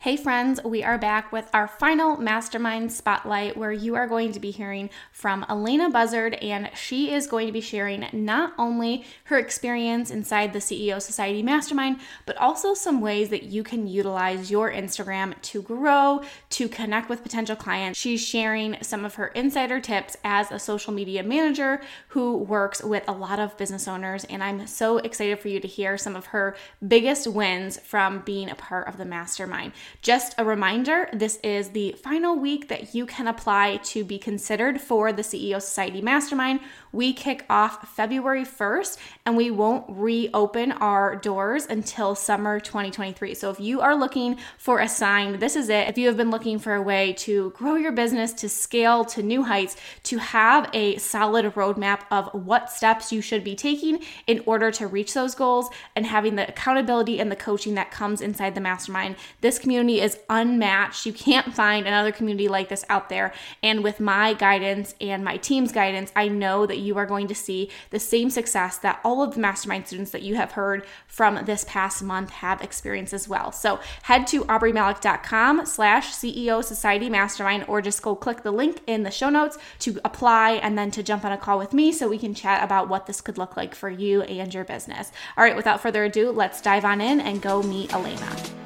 Hey, friends, we are back with our final mastermind spotlight where you are going to be hearing from Allayna Buzzard, and she is going to be sharing not only her experience inside the CEO Society Mastermind, but also some ways that you can utilize your Instagram to grow, to connect with potential clients. She's sharing some of her insider tips as a social media manager who works with a lot of business owners, and I'm so excited for you to hear some of her biggest wins from being a part of the mastermind. Just a reminder this is the final week that you can apply to be considered for the CEO Society Mastermind. We kick off February 1st and we won't reopen our doors until summer 2023. So if you are looking for a sign, this is it. If you have been looking for a way to grow your business, to scale to new heights, to have a solid roadmap of what steps you should be taking in order to reach those goals and having the accountability and the coaching that comes inside the mastermind, this community is unmatched. You can't find another community like this out there. And with my guidance and my team's guidance, I know that you are going to see the same success that all of the mastermind students that you have heard from this past month have experienced as well. So head to aubreemalick.com slash CEO Society Mastermind or just go click the link in the show notes to apply and then to jump on a call with me so we can chat about what this could look like for you and your business. All right, without further ado, let's dive on in and go meet Allayna.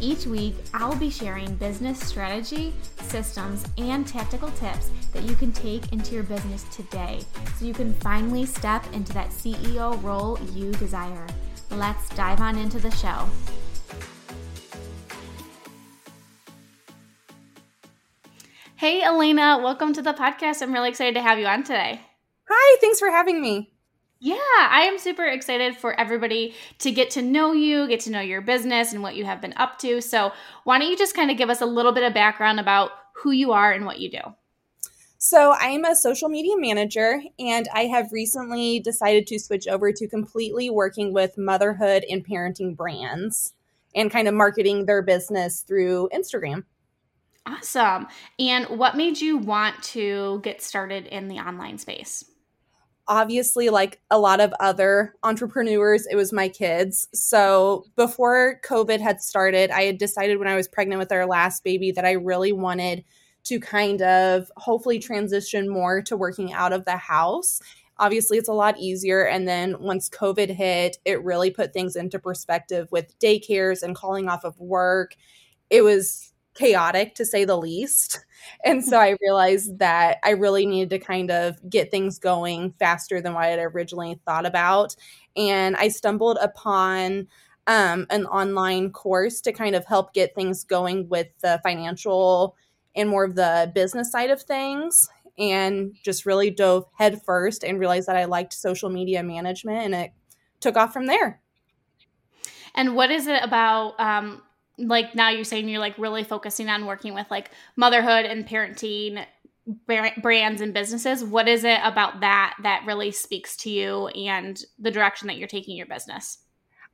Each week, I'll be sharing business strategy, systems, and tactical tips that you can take into your business today so you can finally step into that CEO role you desire. Let's dive on into the show. Hey, Allayna, welcome to the podcast. I'm really excited to have you on today. Hi, thanks for having me. Yeah, I am super excited for everybody to get to know you, get to know your business and what you have been up to. So, why don't you just kind of give us a little bit of background about who you are and what you do? So, I'm a social media manager, and I have recently decided to switch over to completely working with motherhood and parenting brands and kind of marketing their business through Instagram. Awesome. And what made you want to get started in the online space? Obviously, like a lot of other entrepreneurs, it was my kids. So before COVID had started, I had decided when I was pregnant with our last baby that I really wanted to kind of hopefully transition more to working out of the house. Obviously, it's a lot easier. And then once COVID hit, it really put things into perspective with daycares and calling off of work. It was chaotic to say the least. And so I realized that I really needed to kind of get things going faster than what I had originally thought about. And I stumbled upon um, an online course to kind of help get things going with the financial and more of the business side of things and just really dove headfirst and realized that I liked social media management and it took off from there. And what is it about um, like now you're saying you're like really focusing on working with like motherhood and parenting brands and businesses what is it about that that really speaks to you and the direction that you're taking your business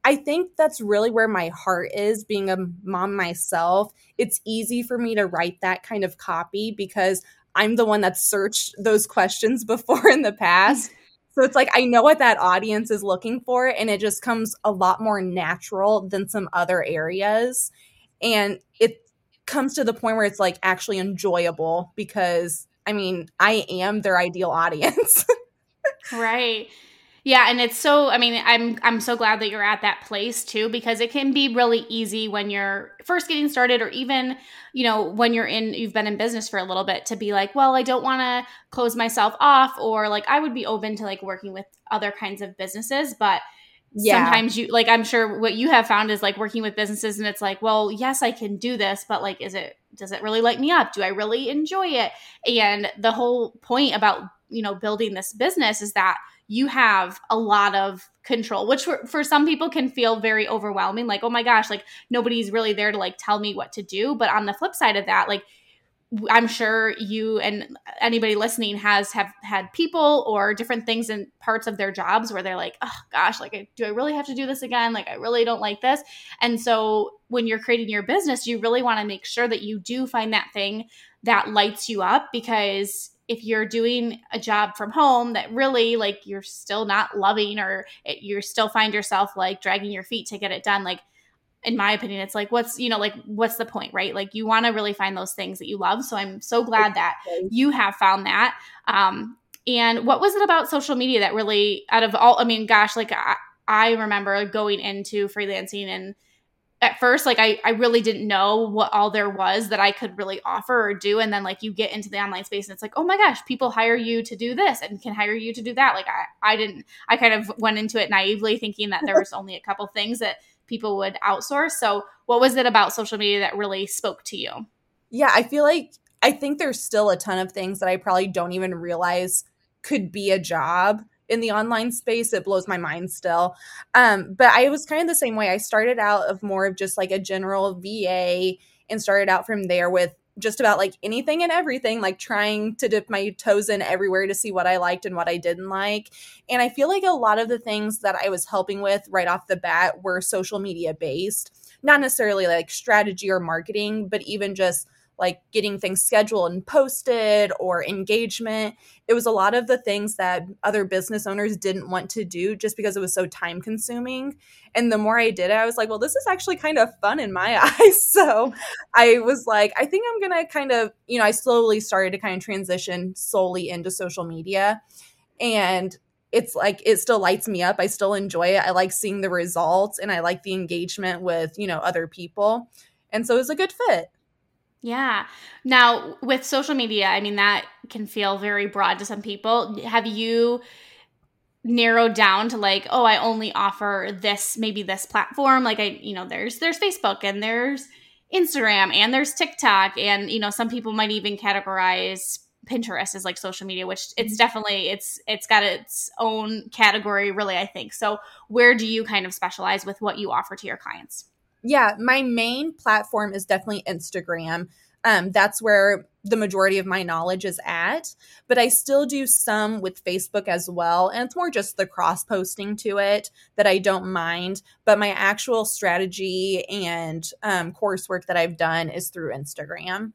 I think that's really where my heart is being a mom myself. It's easy for me to write that kind of copy because I'm the one that's searched those questions before in the past. So it's like I know what that audience is looking for, and it just comes a lot more natural than some other areas. And it comes to the point where it's like actually enjoyable because I mean, I am their ideal audience. right. Yeah, and it's so I mean, I'm I'm so glad that you're at that place too because it can be really easy when you're first getting started or even, you know, when you're in you've been in business for a little bit to be like, well, I don't want to close myself off or like I would be open to like working with other kinds of businesses, but yeah. sometimes you like i'm sure what you have found is like working with businesses and it's like well yes i can do this but like is it does it really light me up do i really enjoy it and the whole point about you know building this business is that you have a lot of control which for, for some people can feel very overwhelming like oh my gosh like nobody's really there to like tell me what to do but on the flip side of that like I'm sure you and anybody listening has have had people or different things in parts of their jobs where they're like, oh gosh, like do I really have to do this again? Like I really don't like this. And so when you're creating your business, you really want to make sure that you do find that thing that lights you up because if you're doing a job from home that really like you're still not loving or it, you still find yourself like dragging your feet to get it done, like in my opinion it's like what's you know like what's the point right? Like you want to really find those things that you love so i'm so glad that you have found that. Um and what was it about social media that really out of all i mean gosh like i, I remember going into freelancing and at first like I, I really didn't know what all there was that i could really offer or do and then like you get into the online space and it's like oh my gosh people hire you to do this and can hire you to do that like i, I didn't i kind of went into it naively thinking that there was only a couple things that people would outsource. So, what was it about social media that really spoke to you? Yeah, I feel like I think there's still a ton of things that I probably don't even realize could be a job in the online space. It blows my mind still. Um, but I was kind of the same way. I started out of more of just like a general VA and started out from there with just about like anything and everything, like trying to dip my toes in everywhere to see what I liked and what I didn't like. And I feel like a lot of the things that I was helping with right off the bat were social media based, not necessarily like strategy or marketing, but even just like getting things scheduled and posted or engagement. It was a lot of the things that other business owners didn't want to do just because it was so time consuming. And the more I did it, I was like, well, this is actually kind of fun in my eyes. So I was like, I think I'm going to kind of, you know, I slowly started to kind of transition solely into social media. And it's like it still lights me up. I still enjoy it. I like seeing the results and I like the engagement with, you know, other people. And so it was a good fit. Yeah. Now, with social media, I mean, that can feel very broad to some people. Have you narrowed down to like, oh, I only offer this, maybe this platform? Like, I, you know, there's, there's Facebook and there's Instagram and there's TikTok. And, you know, some people might even categorize Pinterest as like social media, which it's mm-hmm. definitely, it's, it's got its own category, really, I think. So, where do you kind of specialize with what you offer to your clients? Yeah, my main platform is definitely Instagram. Um, that's where the majority of my knowledge is at. But I still do some with Facebook as well. And it's more just the cross posting to it that I don't mind. But my actual strategy and um, coursework that I've done is through Instagram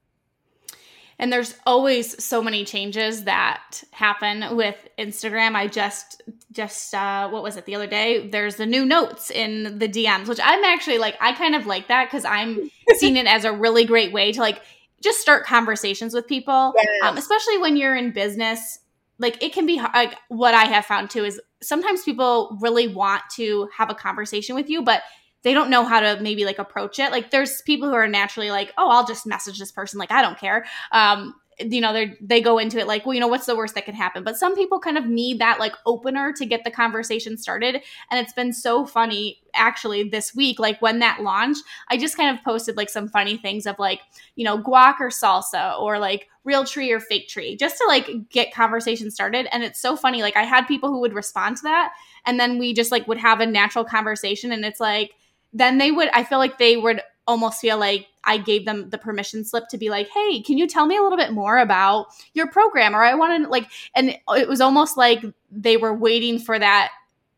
and there's always so many changes that happen with instagram. I just just uh, what was it the other day? There's the new notes in the dms which i'm actually like i kind of like that because i'm seeing it as a really great way to like just start conversations with people yes. um, especially when you're in business. Like it can be like what i have found too is sometimes people really want to have a conversation with you but they don't know how to maybe like approach it. Like there's people who are naturally like, oh, I'll just message this person. Like I don't care. Um, you know, they they go into it like, well, you know, what's the worst that could happen? But some people kind of need that like opener to get the conversation started. And it's been so funny actually this week, like when that launched, I just kind of posted like some funny things of like, you know, guac or salsa or like real tree or fake tree, just to like get conversation started. And it's so funny. Like I had people who would respond to that, and then we just like would have a natural conversation, and it's like then they would i feel like they would almost feel like I gave them the permission slip to be like, "Hey, can you tell me a little bit more about your program?" Or I want to like and it was almost like they were waiting for that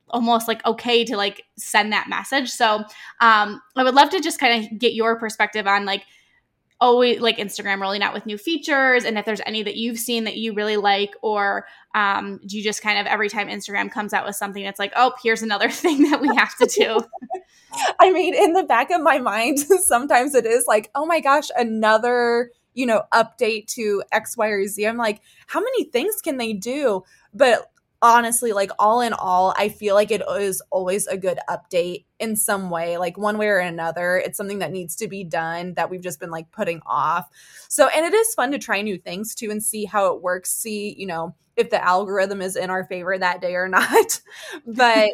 almost like okay to like send that message. So, um I would love to just kind of get your perspective on like always like Instagram rolling out with new features and if there's any that you've seen that you really like or um, do you just kind of every time Instagram comes out with something it's like oh here's another thing that we have to do. I mean in the back of my mind sometimes it is like oh my gosh another you know update to X Y or Z. I'm like how many things can they do? But honestly, like all in all, I feel like it is always a good update in some way, like one way or another. It's something that needs to be done that we've just been like putting off. So, and it is fun to try new things too and see how it works, see, you know, if the algorithm is in our favor that day or not. but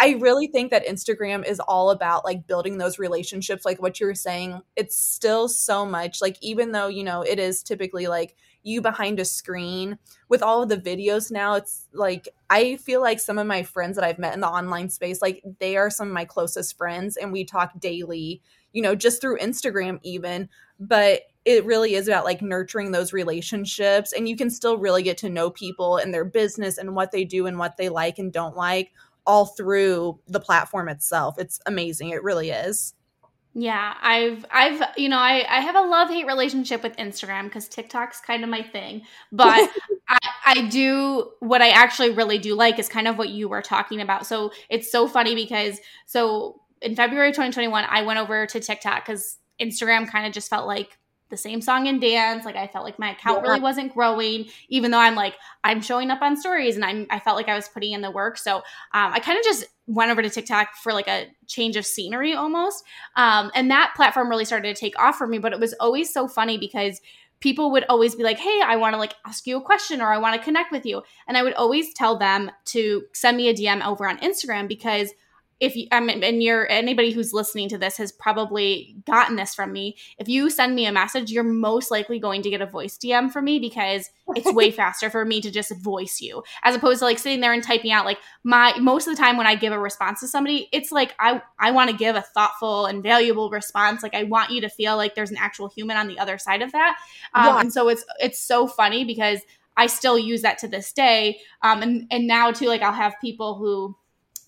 I really think that Instagram is all about like building those relationships, like what you were saying. It's still so much like, even though, you know, it is typically like, you behind a screen with all of the videos now it's like i feel like some of my friends that i've met in the online space like they are some of my closest friends and we talk daily you know just through instagram even but it really is about like nurturing those relationships and you can still really get to know people and their business and what they do and what they like and don't like all through the platform itself. It's amazing. It really is yeah, I've I've you know I I have a love hate relationship with Instagram because TikTok's kind of my thing, but I I do what I actually really do like is kind of what you were talking about. So it's so funny because so in February 2021 I went over to TikTok because Instagram kind of just felt like the same song and dance. Like I felt like my account yeah. really wasn't growing, even though I'm like I'm showing up on stories and I'm I felt like I was putting in the work. So um, I kind of just went over to TikTok for like a change of scenery almost, um, and that platform really started to take off for me. But it was always so funny because people would always be like, "Hey, I want to like ask you a question or I want to connect with you," and I would always tell them to send me a DM over on Instagram because if you I mean, and you're anybody who's listening to this has probably gotten this from me. If you send me a message, you're most likely going to get a voice DM from me because it's way faster for me to just voice you as opposed to like sitting there and typing out like my most of the time when I give a response to somebody, it's like I I want to give a thoughtful and valuable response. Like I want you to feel like there's an actual human on the other side of that. Um, yeah. and so it's it's so funny because I still use that to this day. Um, and and now too like I'll have people who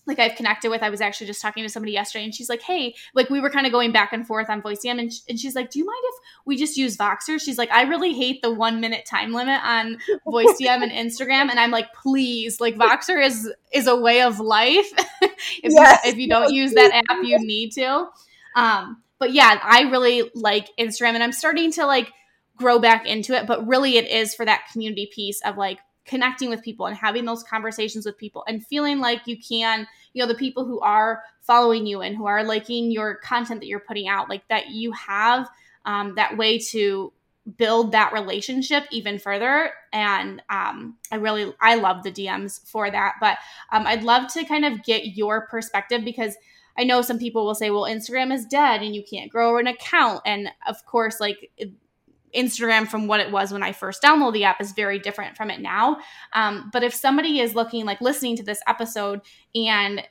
like I've connected with. I was actually just talking to somebody yesterday and she's like, Hey, like we were kind of going back and forth on voice DM and, sh- and she's like, do you mind if we just use Voxer? She's like, I really hate the one minute time limit on voice DM and Instagram. And I'm like, please, like Voxer is, is a way of life. if, yes. you, if you don't use that app, you need to. Um, but yeah, I really like Instagram and I'm starting to like grow back into it, but really it is for that community piece of like, connecting with people and having those conversations with people and feeling like you can, you know, the people who are following you and who are liking your content that you're putting out, like that you have um, that way to build that relationship even further. And um, i really i love the dms for that but um, i'd love to kind of get your perspective because i know some people will say well instagram is dead and you can't grow an account. And of course like Instagram from what it was when I first downloaded the app is very different from it now. Um, but if somebody is looking, like listening to this episode, and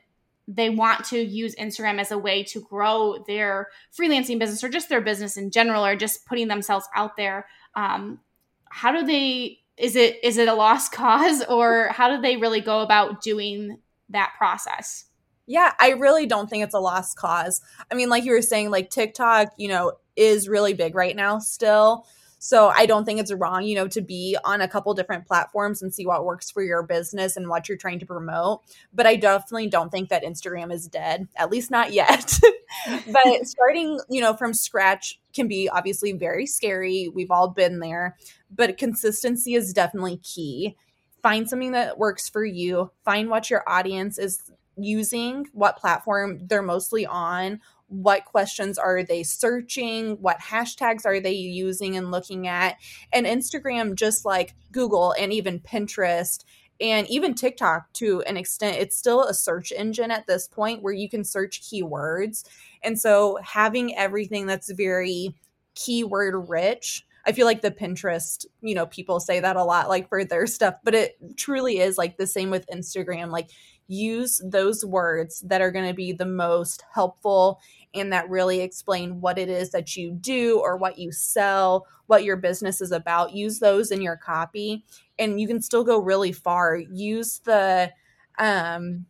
they want to use Instagram as a way to grow their freelancing business or just their business in general, or just putting themselves out there, um, how do they? Is it is it a lost cause, or how do they really go about doing that process? Yeah, I really don't think it's a lost cause. I mean, like you were saying, like TikTok, you know, is really big right now still. So I don't think it's wrong, you know, to be on a couple different platforms and see what works for your business and what you're trying to promote. But I definitely don't think that Instagram is dead, at least not yet. but starting, you know, from scratch can be obviously very scary. We've all been there, but consistency is definitely key. Find something that works for you, find what your audience is using, what platform they're mostly on, what questions are they searching what hashtags are they using and looking at and instagram just like google and even pinterest and even tiktok to an extent it's still a search engine at this point where you can search keywords and so having everything that's very keyword rich I feel like the Pinterest, you know, people say that a lot like for their stuff, but it truly is like the same with Instagram. Like use those words that are going to be the most helpful and that really explain what it is that you do or what you sell, what your business is about. Use those in your copy and you can still go really far. Use the um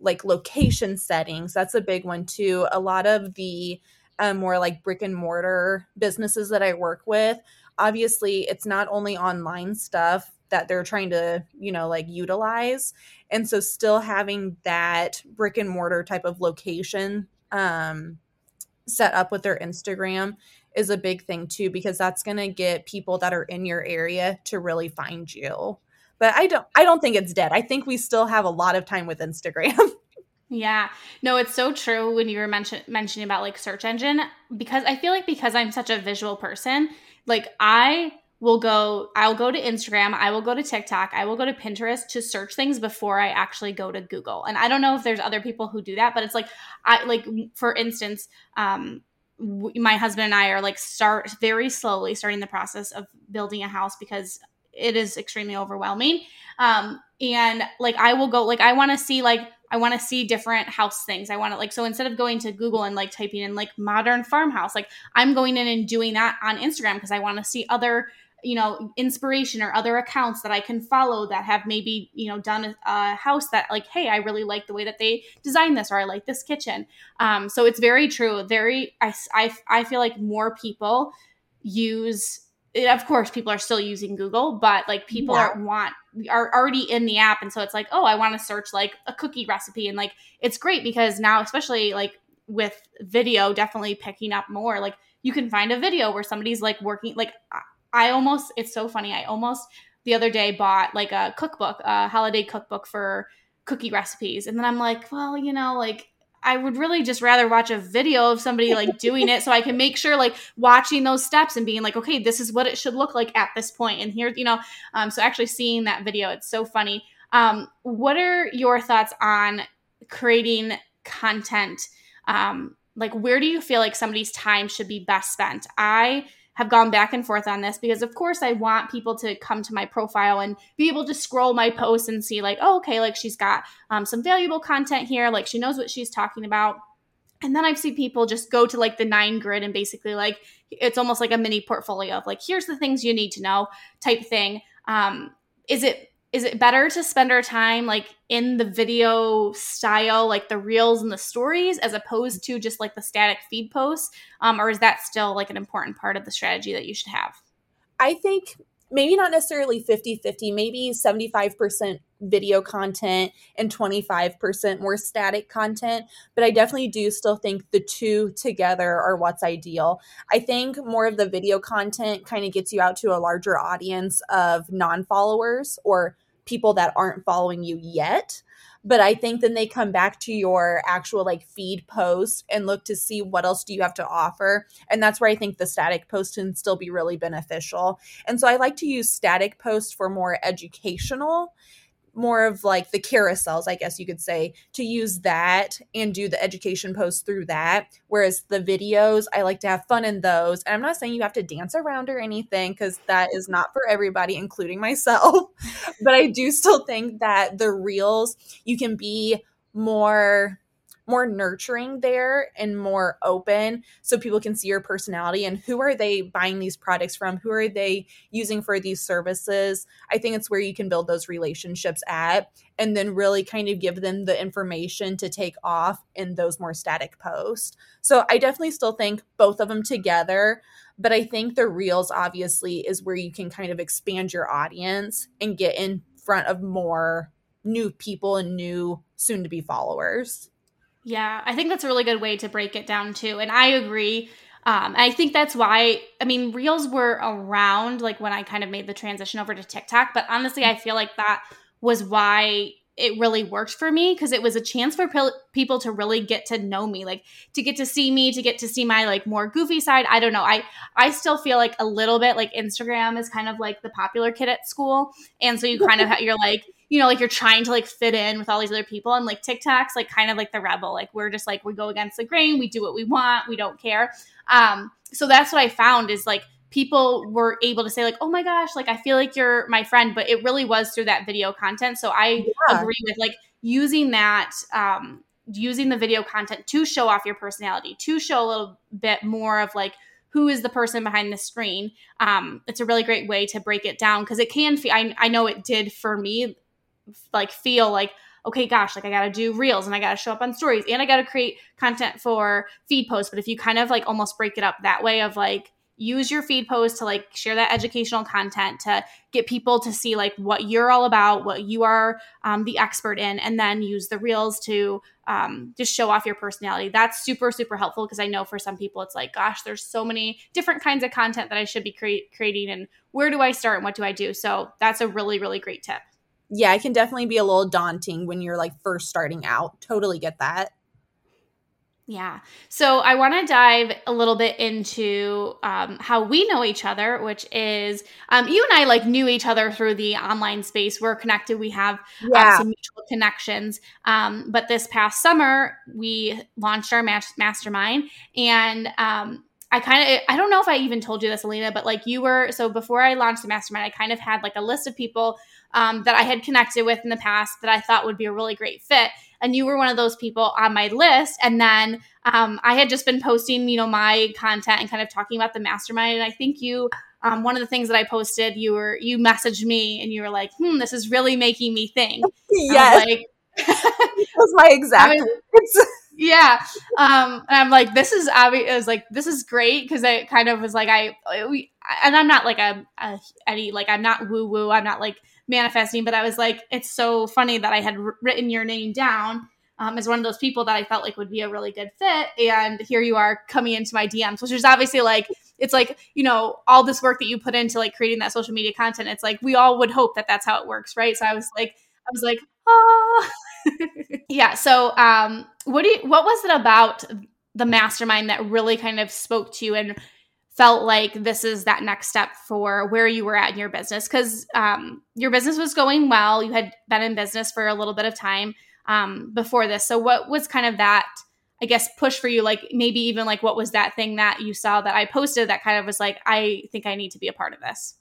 like location settings. That's a big one too. A lot of the um, more like brick and mortar businesses that I work with, obviously it's not only online stuff that they're trying to, you know, like utilize. And so still having that brick and mortar type of location um, set up with their Instagram is a big thing too, because that's going to get people that are in your area to really find you. but I don't I don't think it's dead. I think we still have a lot of time with Instagram. Yeah. No, it's so true when you were mention- mentioning about like search engine because I feel like because I'm such a visual person, like I will go I'll go to Instagram, I will go to TikTok, I will go to Pinterest to search things before I actually go to Google. And I don't know if there's other people who do that, but it's like I like for instance, um my husband and I are like start very slowly starting the process of building a house because it is extremely overwhelming. Um and like I will go like I want to see like I want to see different house things. I want to like so instead of going to Google and like typing in like modern farmhouse, like I'm going in and doing that on Instagram because I want to see other you know inspiration or other accounts that i can follow that have maybe you know done a, a, house that like hey i really like the way that they designed this or i like this kitchen um, so it's very true very I, I, I feel like more people use of course people are still using google but like people yeah. are want are already in the app and so it's like oh i want to search like a cookie recipe and like it's great because now especially like with video definitely picking up more like you can find a video where somebody's like working like i almost it's so funny i almost the other day bought like a cookbook a holiday cookbook for cookie recipes and then i'm like well you know like I would really just rather watch a video of somebody like doing it so I can make sure like watching those steps and being like, okay, this is what it should look like at this point. And here, you know, um, so actually seeing that video, it's so funny. Um, what are your thoughts on creating content? Um, like, where do you feel like somebody's time should be best spent? I have gone back and forth on this because of course I want people to come to my profile and be able to scroll my posts and see like, oh, okay, like she's got um, some valuable content here, like she knows what she's talking about. And then I've seen people just go to like the nine grid and basically like it's almost like a mini portfolio of like here's the things you need to know type thing. Um, is it is it better to spend our time like in the video style like the reels and the stories as opposed to just like the static feed posts? Um, or is that still like an important part of the strategy that you should have? I think maybe not necessarily 50-50 maybe 75% video content and 25% more static content but i definitely do still think the two together are what's ideal. I think more of the video content kind of gets you out to a larger audience of non-followers or people that aren't following you yet but i think then they come back to your actual like feed post and look to see what else do you have to offer and that's where i think the static post can still be really beneficial. And so i like to use static posts for more educational more of like the carousels, I guess you could say, to use that and do the education posts through that. Whereas the videos, I like to have fun in those. And I'm not saying you have to dance around or anything because that is not for everybody, including myself. but I do still think that the reels, you can be more more nurturing there and more open so people can see your personality and who are they buying these products from? Who are they using for these services? I think it's where you can build those relationships at and then really kind of give them the information to take off in those more static posts. So i definitely still think both of them together but i think the reels obviously is where you can kind of expand your audience and get in front of more new people and new soon to be followers yeah, I think that's a really good way to break it down too. And I agree. Um, I think that's why, I mean, Reels were around like when I kind of made the transition over to TikTok. But honestly, I feel like that was why it really worked for me because it was a chance for pe- people to really get to know me like to get to see me to get to see my like more goofy side i don't know i i still feel like a little bit like instagram is kind of like the popular kid at school and so you kind of you're like you know, like you're trying to like fit in with all these other people. And like TikTok's like kind of like the rebel. Like we're just like we go against the grain, we do what we want, we don't care. Um, so that's what I found is like people were able to say like, oh my gosh, like I feel like you're my friend, but it really was through that video content. So I yeah. agree with like using that um using the video content to show off your personality, to show a little bit more of like who is the person behind the screen. Um, it's a really great way to break it down because it can feel, I, I know it did for me like feel like okay gosh like i gotta do reels and i gotta show up on stories and i gotta create content for feed posts. But if you kind of like almost break it up that way of like use your feed post to like share that educational content to get people to see like what you're all about what you are um, the expert in and then use the reels to um, just show off your personality. That's super super helpful because i know for some people it's like gosh there's so many different kinds of content that i should be cre- creating and where do i start and what do i do? So that's a really really great tip yeah, it can definitely be a little daunting when you're like first starting out. Totally get that. Yeah. So I want to dive a little bit into um, how we know each other, which is um, you and I like knew each other through the online space. We're connected. We have um, yeah. um, some mutual connections. Um, but this past summer, we launched our mastermind, and um, I kind of I don't know if I even told you this, Allayna, but like you were so before I launched the mastermind, I kind of had like a list of people um, that I had connected with in the past that I thought would be a really great fit. And you were one of those people on my list. And then um, I had just been posting, you know, my content and kind of talking about the mastermind. And I think you, um, one of the things that I posted, you were, you messaged me and you were like, hmm, this is really making me think. Yes. Like, that was my exact. I mean, yeah um and i'm like this is obvious was like this is great because it kind of was like i we and i'm not like a, a any like i'm not woo woo i'm not like manifesting, but I was like, it's so funny that I had r- written your name down um, as one of those people that I felt like would be a really good fit. And here you are coming into my DMs, which is obviously like, it's like, you know, all this work that you put into like creating that social media content. It's like, we all would hope that that's how it works. Right. So I was like, I was like, oh, yeah. So, um, what do you, what was it about the mastermind that really kind of spoke to you and felt like this is that next step for where you were at in your business because um, your business was going well. You had been in business for a little bit of time um, before this. So, what was kind of that, I guess, push for you? Like maybe even like what was that thing that you saw that I posted that kind of was like, I think I need to be a part of this?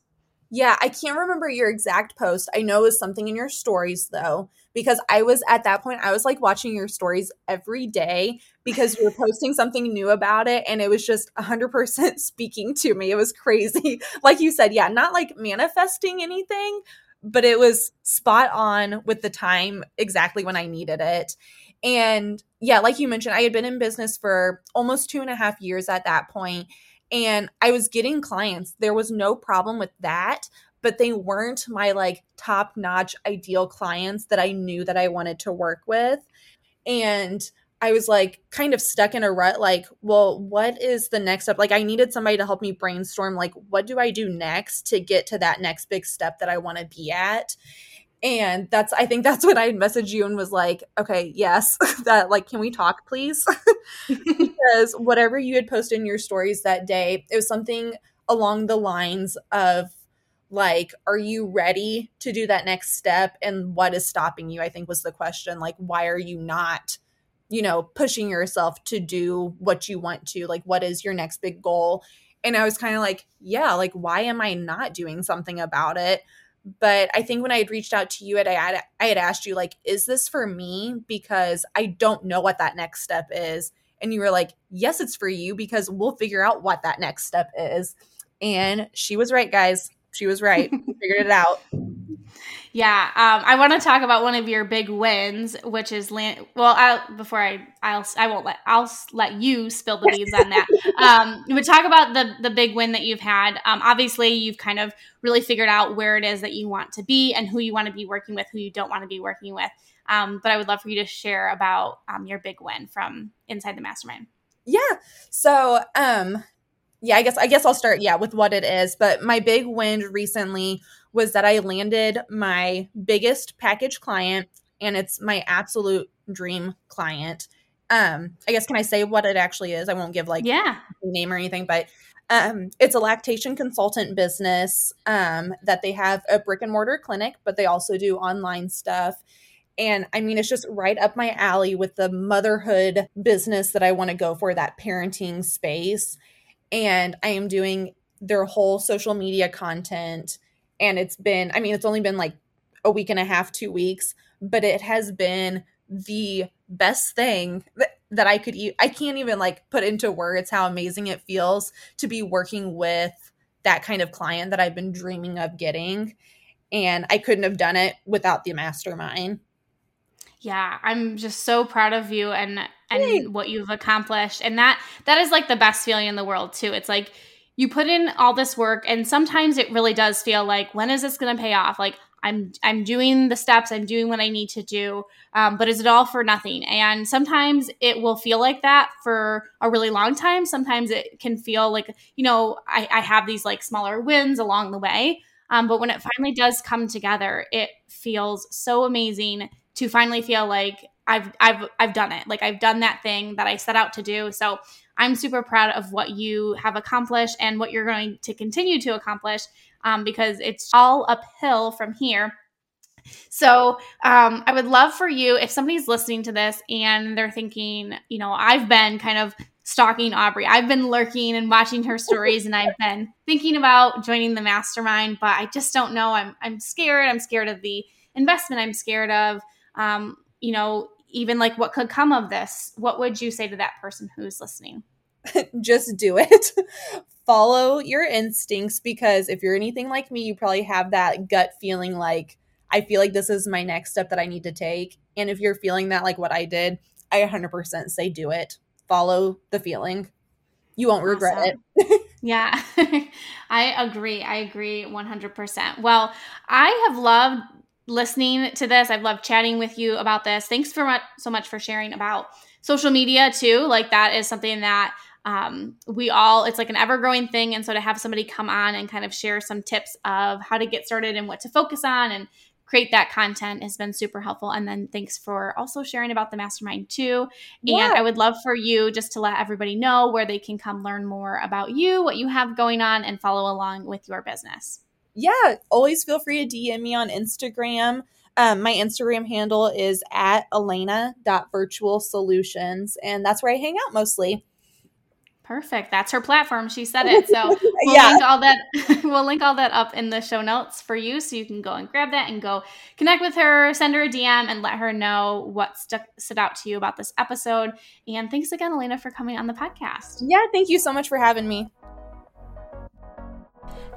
Yeah, I can't remember your exact post. I know it was something in your stories though, because I was at that point, I was like watching your stories every day because you were posting something new about it and it was just 100% speaking to me. It was crazy. like you said, yeah, not like manifesting anything, but it was spot on with the time exactly when I needed it. And yeah, like you mentioned, I had been in business for almost two and a half years at that point and I was getting clients. There was no problem with that, but they weren't my like top notch ideal clients that I knew that I wanted to work with. And I was like kind of stuck in a rut like, well, what is the next step? Like I needed somebody to help me brainstorm like what do I do next to get to that next big step that I want to be at? And that's I think that's when I messaged you and was like, okay, yes, that like can we talk please? because whatever you had posted in your stories that day, it was something along the lines of like are you ready to do that next step and what is stopping you? I think was the question. Like why are you not you know, pushing yourself to do what you want to. Like, what is your next big goal? And I was kind of like, yeah, like, why am I not doing something about it? But I think when I had reached out to you, and I had, I had asked you, like, is this for me? Because I don't know what that next step is. And you were like, yes, it's for you because we'll figure out what that next step is. And she was right, guys. She was right. figured it out. Yeah, um, I want to talk about one of your big wins, which is land. Well, I'll, before I, I'll, I won't let, I'll let you spill the beans on that. Um, we talk about the the big win that you've had. Um, obviously, you've kind of really figured out where it is that you want to be and who you want to be working with, who you don't want to be working with. Um, but I would love for you to share about um, your big win from inside the mastermind. Yeah. So, um, yeah, I guess I guess I'll start yeah with what it is. But my big win recently was that I landed my biggest package client and it's my absolute dream client. Um, I guess can I say what it actually is? I won't give like yeah name or anything, but um, it's a lactation consultant business um, that they have a brick and mortar clinic, but they also do online stuff. And I mean, it's just right up my alley with the motherhood business that I want to go for, that parenting space. And I am doing their whole social media content. And it's been i mean it's only been like a week and a half two weeks but it has been the best thing that, that i could eat i can't even like put into words how amazing it feels to be working with that kind of client that i've been dreaming of getting. And i couldn't have done it without the mastermind. Yeah i'm just so proud of you. And and what you've accomplished and that that is like the best feeling in the world too. It's like you put in all this work and sometimes it really does feel like when is this going to pay off? Like i'm i'm doing the steps i'm doing what i need to do um, but is it all for nothing? And sometimes it will feel like that for a really long time. Sometimes it can feel like you know i, I have these like smaller wins along the way Um, but when it finally does come together, it feels so amazing to finally feel like I've I've I've done it. Like I've done that thing that I set out to do. So I'm super proud of what you have accomplished and what you're going to continue to accomplish um, because it's all uphill from here. So um, I would love for you if somebody's listening to this and they're thinking, you know, I've been kind of stalking Aubree. I've been lurking and watching her stories and I've been thinking about joining the mastermind, but I just don't know. I'm I'm scared. I'm scared of the investment. I'm scared of um, you know, even like what could come of this. What would you say to that person who's listening? Just do it. Follow your instincts because if you're anything like me, you probably have that gut feeling like I feel like this is my next step that I need to take. And if you're feeling that like what I did, I 100% say do it. Follow the feeling. You won't regret awesome. it. yeah, I agree. I agree 100%. Well, I have loved listening to this. I've loved chatting with you about this. Thanks for much, so much for sharing about social media too. Like that is something that um, we all it's like an ever growing thing and so to have somebody come on and kind of share some tips of how to get started and what to focus on and create that content has been super helpful. And then thanks for also sharing about the mastermind too. Yeah. And I would love for you just to let everybody know where they can come learn more about you, what you have going on, and follow along with your business. Yeah, always feel free to DM me on Instagram. Um, my Instagram handle is at allayna.virtualsolutions, and that's where I hang out mostly. Perfect. That's her platform. She said it. So we'll yeah. link all that we'll link all that up in the show notes for you so you can go and grab that and go connect with her, send her a DM and let her know what stuck stood out to you about this episode. And thanks again, Allayna, for coming on the podcast. Yeah, thank you so much for having me.